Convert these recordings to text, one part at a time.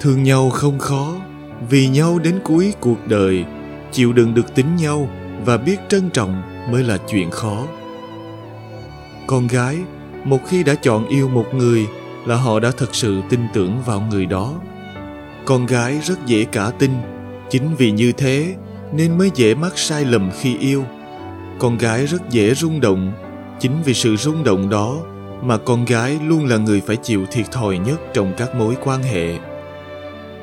Thương nhau không khó, vì nhau đến cuối cuộc đời, chịu đựng được tính nhau và biết trân trọng mới là chuyện khó. Con gái, một khi đã chọn yêu một người là họ đã thật sự tin tưởng vào người đó. Con gái rất dễ cả tin, chính vì như thế nên mới dễ mắc sai lầm khi yêu. Con gái rất dễ rung động, chính vì sự rung động đó mà con gái luôn là người phải chịu thiệt thòi nhất trong các mối quan hệ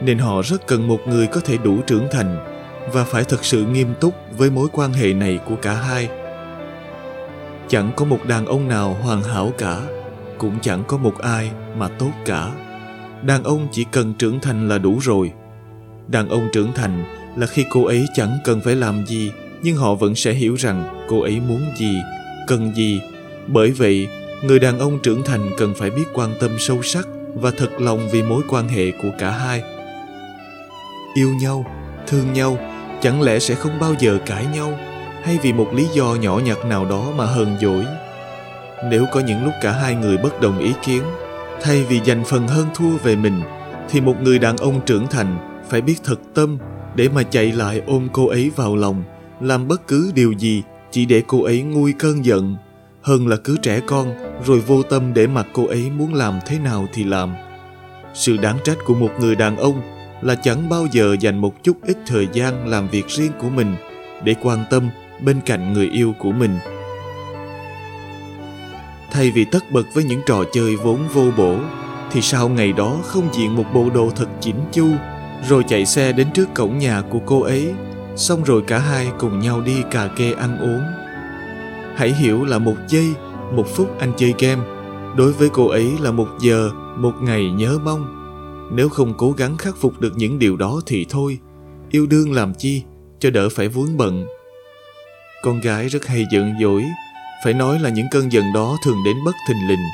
nên họ rất cần một người có thể đủ trưởng thành và phải thật sự nghiêm túc với mối quan hệ này của cả hai. Chẳng có một đàn ông nào hoàn hảo cả, cũng chẳng có một ai mà tốt cả. Đàn ông chỉ cần trưởng thành là đủ rồi. Đàn ông trưởng thành là khi cô ấy chẳng cần phải làm gì, nhưng họ vẫn sẽ hiểu rằng cô ấy muốn gì, cần gì. Bởi vậy, người đàn ông trưởng thành cần phải biết quan tâm sâu sắc và thật lòng vì mối quan hệ của cả hai yêu nhau, thương nhau, chẳng lẽ sẽ không bao giờ cãi nhau? Hay vì một lý do nhỏ nhặt nào đó mà hờn dỗi? Nếu có những lúc cả hai người bất đồng ý kiến, thay vì dành phần hơn thua về mình, thì một người đàn ông trưởng thành phải biết thật tâm để mà chạy lại ôm cô ấy vào lòng, làm bất cứ điều gì chỉ để cô ấy nguôi cơn giận. Hơn là cứ trẻ con, rồi vô tâm để mặc cô ấy muốn làm thế nào thì làm. Sự đáng trách của một người đàn ông là chẳng bao giờ dành một chút ít thời gian làm việc riêng của mình để quan tâm bên cạnh người yêu của mình. Thay vì tất bật với những trò chơi vốn vô bổ, thì sau ngày đó không diện một bộ đồ thật chỉnh chu, rồi chạy xe đến trước cổng nhà của cô ấy, xong rồi cả hai cùng nhau đi cà kê ăn uống. Hãy hiểu là một giây, một phút anh chơi game, đối với cô ấy là một giờ, một ngày nhớ mong nếu không cố gắng khắc phục được những điều đó thì thôi. Yêu đương làm chi? Cho đỡ phải vướng bận. Con gái rất hay giận dỗi. Phải nói là những cơn giận đó thường đến bất thình lình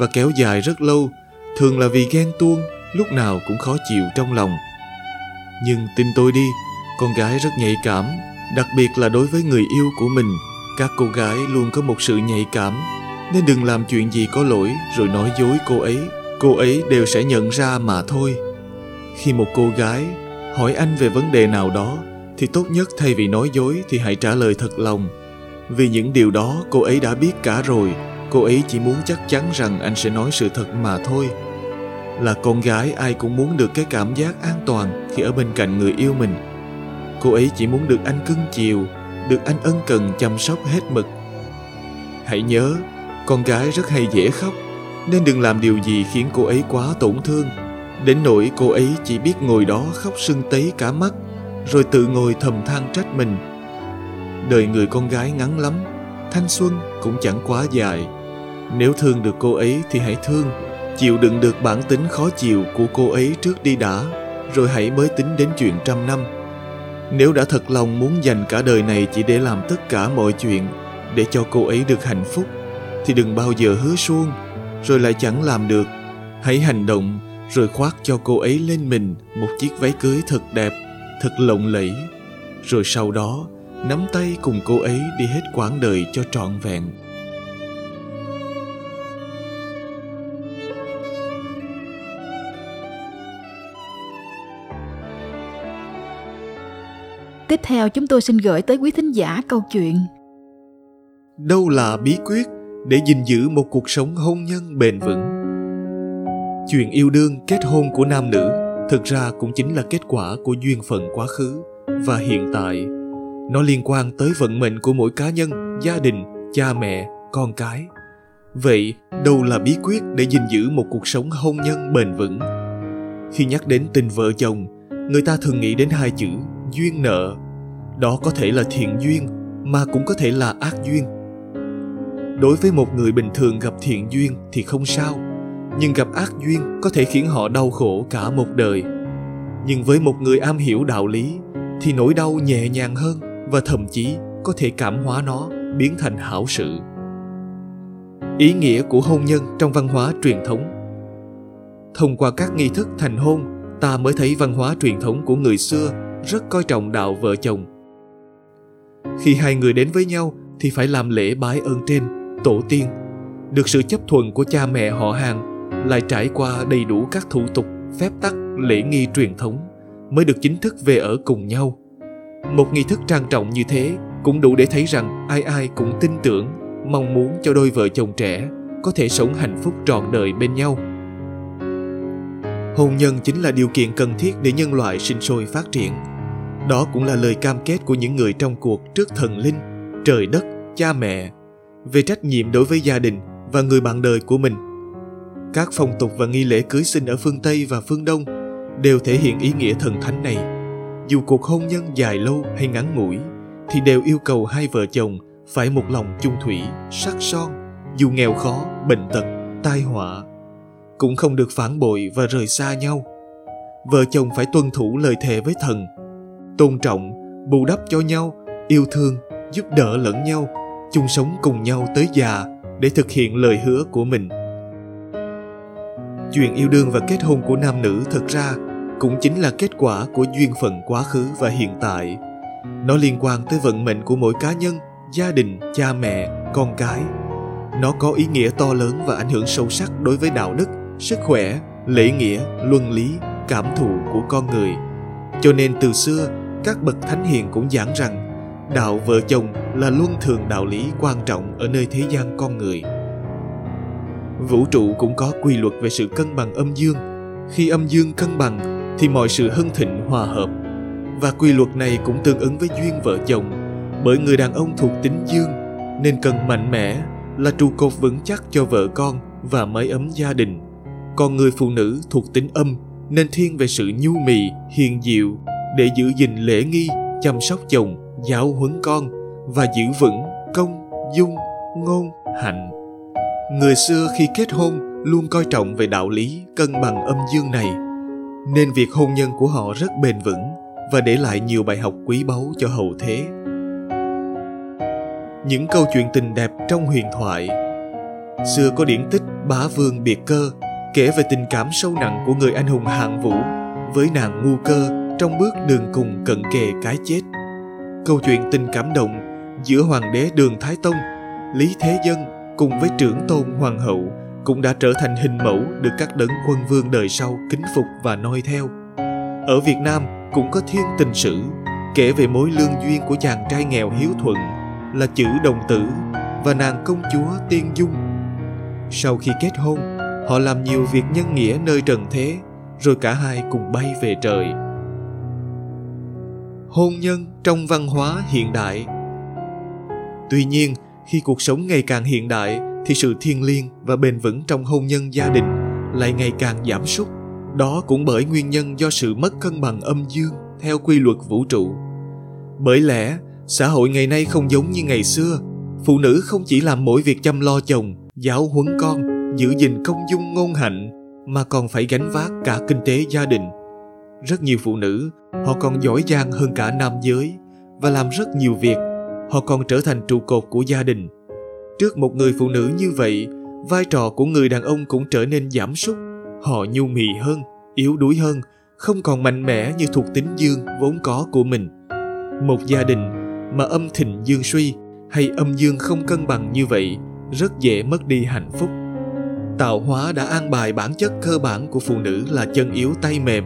và kéo dài rất lâu. Thường là vì ghen tuông, lúc nào cũng khó chịu trong lòng. Nhưng tin tôi đi, con gái rất nhạy cảm, đặc biệt là đối với người yêu của mình. Các cô gái luôn có một sự nhạy cảm, nên đừng làm chuyện gì có lỗi rồi nói dối cô ấy cô ấy đều sẽ nhận ra mà thôi. Khi một cô gái hỏi anh về vấn đề nào đó, thì tốt nhất thay vì nói dối thì hãy trả lời thật lòng. Vì những điều đó cô ấy đã biết cả rồi, cô ấy chỉ muốn chắc chắn rằng anh sẽ nói sự thật mà thôi. Là con gái, ai cũng muốn được cái cảm giác an toàn khi ở bên cạnh người yêu mình. Cô ấy chỉ muốn được anh cưng chiều, được anh ân cần chăm sóc hết mực. Hãy nhớ, con gái rất hay dễ khóc nên đừng làm điều gì khiến cô ấy quá tổn thương. Đến nỗi cô ấy chỉ biết ngồi đó khóc sưng tấy cả mắt, rồi tự ngồi thầm than trách mình. Đời người con gái ngắn lắm, thanh xuân cũng chẳng quá dài. Nếu thương được cô ấy thì hãy thương, chịu đựng được bản tính khó chịu của cô ấy trước đi đã, rồi hãy mới tính đến chuyện trăm năm. Nếu đã thật lòng muốn dành cả đời này chỉ để làm tất cả mọi chuyện, để cho cô ấy được hạnh phúc, thì đừng bao giờ hứa suông rồi lại chẳng làm được. Hãy hành động rồi khoác cho cô ấy lên mình một chiếc váy cưới thật đẹp thật lộng lẫy. Rồi sau đó nắm tay cùng cô ấy đi hết quãng đời cho trọn vẹn. Tiếp theo chúng tôi xin gửi tới quý thính giả câu chuyện. Đâu là bí quyết để gìn giữ một cuộc sống hôn nhân bền vững. Chuyện yêu đương kết hôn của nam nữ thực ra cũng chính là kết quả của duyên phận quá khứ và hiện tại. Nó liên quan tới vận mệnh của mỗi cá nhân, gia đình, cha mẹ, con cái. Vậy, đâu là bí quyết để gìn giữ một cuộc sống hôn nhân bền vững? Khi nhắc đến tình vợ chồng, người ta thường nghĩ đến hai chữ, duyên nợ. Đó có thể là thiện duyên, mà cũng có thể là ác duyên đối với một người bình thường gặp thiện duyên thì không sao, nhưng gặp ác duyên có thể khiến họ đau khổ cả một đời. Nhưng với một người am hiểu đạo lý thì nỗi đau nhẹ nhàng hơn và thậm chí có thể cảm hóa nó, biến thành hảo sự. Ý nghĩa của hôn nhân trong văn hóa truyền thống. Thông qua các nghi thức thành hôn, ta mới thấy văn hóa truyền thống của người xưa rất coi trọng đạo vợ chồng. Khi hai người đến với nhau thì phải làm lễ bái ơn trên tổ tiên. Được sự chấp thuận của cha mẹ họ hàng, lại trải qua đầy đủ các thủ tục, phép tắc, lễ nghi truyền thống, mới được chính thức về ở cùng nhau. Một nghi thức trang trọng như thế cũng đủ để thấy rằng ai ai cũng tin tưởng, mong muốn cho đôi vợ chồng trẻ có thể sống hạnh phúc trọn đời bên nhau. Hôn nhân chính là điều kiện cần thiết để nhân loại sinh sôi phát triển. Đó cũng là lời cam kết của những người trong cuộc trước thần linh, trời đất, cha mẹ về trách nhiệm đối với gia đình và người bạn đời của mình. Các phong tục và nghi lễ cưới sinh ở phương tây và phương đông đều thể hiện ý nghĩa thần thánh này. Dù cuộc hôn nhân dài lâu hay ngắn ngủi, thì đều yêu cầu hai vợ chồng phải một lòng chung thủy, sắc son, dù nghèo khó, bệnh tật, tai họa, cũng không được phản bội và rời xa nhau. Vợ chồng phải tuân thủ lời thề với thần, tôn trọng, bù đắp cho nhau, yêu thương, giúp đỡ lẫn nhau chung sống cùng nhau tới già để thực hiện lời hứa của mình. Chuyện yêu đương và kết hôn của nam nữ thực ra cũng chính là kết quả của duyên phận quá khứ và hiện tại. Nó liên quan tới vận mệnh của mỗi cá nhân, gia đình, cha mẹ, con cái. Nó có ý nghĩa to lớn và ảnh hưởng sâu sắc đối với đạo đức, sức khỏe, lễ nghĩa, luân lý, cảm thụ của con người. Cho nên từ xưa, các bậc thánh hiền cũng giảng rằng đạo vợ chồng là luân thường đạo lý quan trọng ở nơi thế gian con người. Vũ trụ cũng có quy luật về sự cân bằng âm dương. Khi âm dương cân bằng, thì mọi sự hưng thịnh, hòa hợp. Và quy luật này cũng tương ứng với duyên vợ chồng. Bởi người đàn ông thuộc tính dương, nên cần mạnh mẽ là trụ cột vững chắc cho vợ con và mái ấm gia đình. Còn người phụ nữ thuộc tính âm, nên thiên về sự nhu mì, hiền diệu để giữ gìn lễ nghi, chăm sóc chồng giáo huấn con và giữ vững công, dung, ngôn, hạnh. Người xưa khi kết hôn luôn coi trọng về đạo lý cân bằng âm dương này, nên việc hôn nhân của họ rất bền vững và để lại nhiều bài học quý báu cho hậu thế. Những câu chuyện tình đẹp trong huyền thoại. Xưa có điển tích bá vương biệt cơ kể về tình cảm sâu nặng của người anh hùng hạng vũ với nàng ngu cơ trong bước đường cùng cận kề cái chết câu chuyện tình cảm động giữa hoàng đế đường thái tông, lý thế dân cùng với trưởng tôn hoàng hậu cũng đã trở thành hình mẫu được các đấng quân vương đời sau kính phục và noi theo. Ở việt nam cũng có thiên tình sử, kể về mối lương duyên của chàng trai nghèo hiếu thuận là chữ đồng tử và nàng công chúa tiên dung. Sau khi kết hôn, họ làm nhiều việc nhân nghĩa nơi trần thế, rồi cả hai cùng bay về trời hôn nhân trong văn hóa hiện đại. Tuy nhiên, khi cuộc sống ngày càng hiện đại thì sự thiêng liêng và bền vững trong hôn nhân gia đình lại ngày càng giảm sút. Đó cũng bởi nguyên nhân do sự mất cân bằng âm dương theo quy luật vũ trụ. Bởi lẽ, xã hội ngày nay không giống như ngày xưa. Phụ nữ không chỉ làm mỗi việc chăm lo chồng, giáo huấn con, giữ gìn công dung ngôn hạnh, mà còn phải gánh vác cả kinh tế gia đình rất nhiều phụ nữ, họ còn giỏi giang hơn cả nam giới và làm rất nhiều việc. Họ còn trở thành trụ cột của gia đình. Trước một người phụ nữ như vậy, vai trò của người đàn ông cũng trở nên giảm sút. Họ nhu mì hơn, yếu đuối hơn, không còn mạnh mẽ như thuộc tính dương vốn có của mình. Một gia đình mà âm thịnh dương suy hay âm dương không cân bằng như vậy rất dễ mất đi hạnh phúc. Tạo hóa đã an bài bản chất cơ bản của phụ nữ là chân yếu tay mềm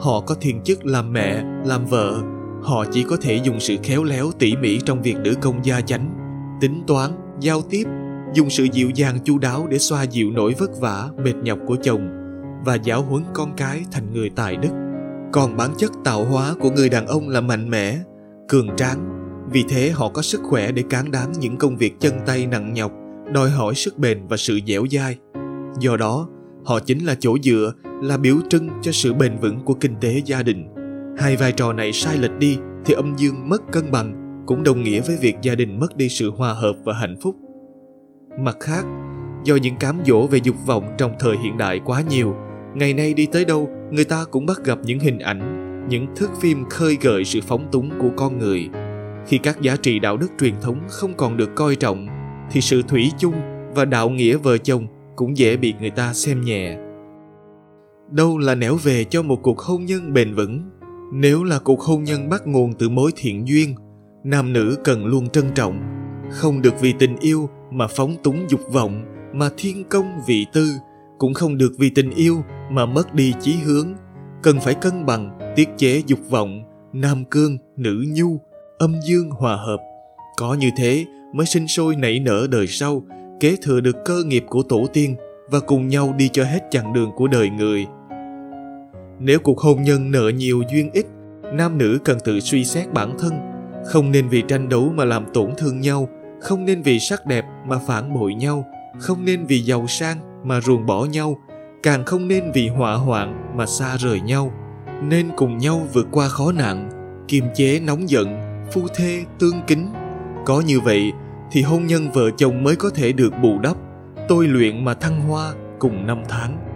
họ có thiên chức làm mẹ, làm vợ. Họ chỉ có thể dùng sự khéo léo, tỉ mỉ trong việc nữ công gia chánh. Tính toán, giao tiếp, dùng sự dịu dàng, chu đáo để xoa dịu nỗi vất vả, mệt nhọc của chồng và giáo huấn con cái thành người tài đức. Còn bản chất tạo hóa của người đàn ông là mạnh mẽ, cường tráng. Vì thế họ có sức khỏe để cán đáng những công việc chân tay nặng nhọc, đòi hỏi sức bền và sự dẻo dai. Do đó, họ chính là chỗ dựa là biểu trưng cho sự bền vững của kinh tế gia đình. Hai vai trò này sai lệch đi thì âm dương mất cân bằng, cũng đồng nghĩa với việc gia đình mất đi sự hòa hợp và hạnh phúc. Mặt khác, do những cám dỗ về dục vọng trong thời hiện đại quá nhiều, ngày nay đi tới đâu, người ta cũng bắt gặp những hình ảnh, những thước phim khơi gợi sự phóng túng của con người. Khi các giá trị đạo đức truyền thống không còn được coi trọng, thì sự thủy chung và đạo nghĩa vợ chồng cũng dễ bị người ta xem nhẹ đâu là nẻo về cho một cuộc hôn nhân bền vững? Nếu là cuộc hôn nhân bắt nguồn từ mối thiện duyên, nam nữ cần luôn trân trọng. Không được vì tình yêu mà phóng túng dục vọng, mà thiên công vị tư. Cũng không được vì tình yêu mà mất đi chí hướng. Cần phải cân bằng, tiết chế dục vọng, nam cương, nữ nhu, âm dương hòa hợp. Có như thế mới sinh sôi nảy nở đời sau, kế thừa được cơ nghiệp của tổ tiên và cùng nhau đi cho hết chặng đường của đời người. Nếu cuộc hôn nhân nợ nhiều duyên ít, nam nữ cần tự suy xét bản thân, không nên vì tranh đấu mà làm tổn thương nhau, không nên vì sắc đẹp mà phản bội nhau, không nên vì giàu sang mà ruồng bỏ nhau, càng không nên vì họa hoạn mà xa rời nhau. Nên cùng nhau vượt qua khó nạn, kiềm chế nóng giận, phu thê, tương kính. Có như vậy thì hôn nhân vợ chồng mới có thể được bù đắp tôi luyện mà thăng hoa cùng năm tháng.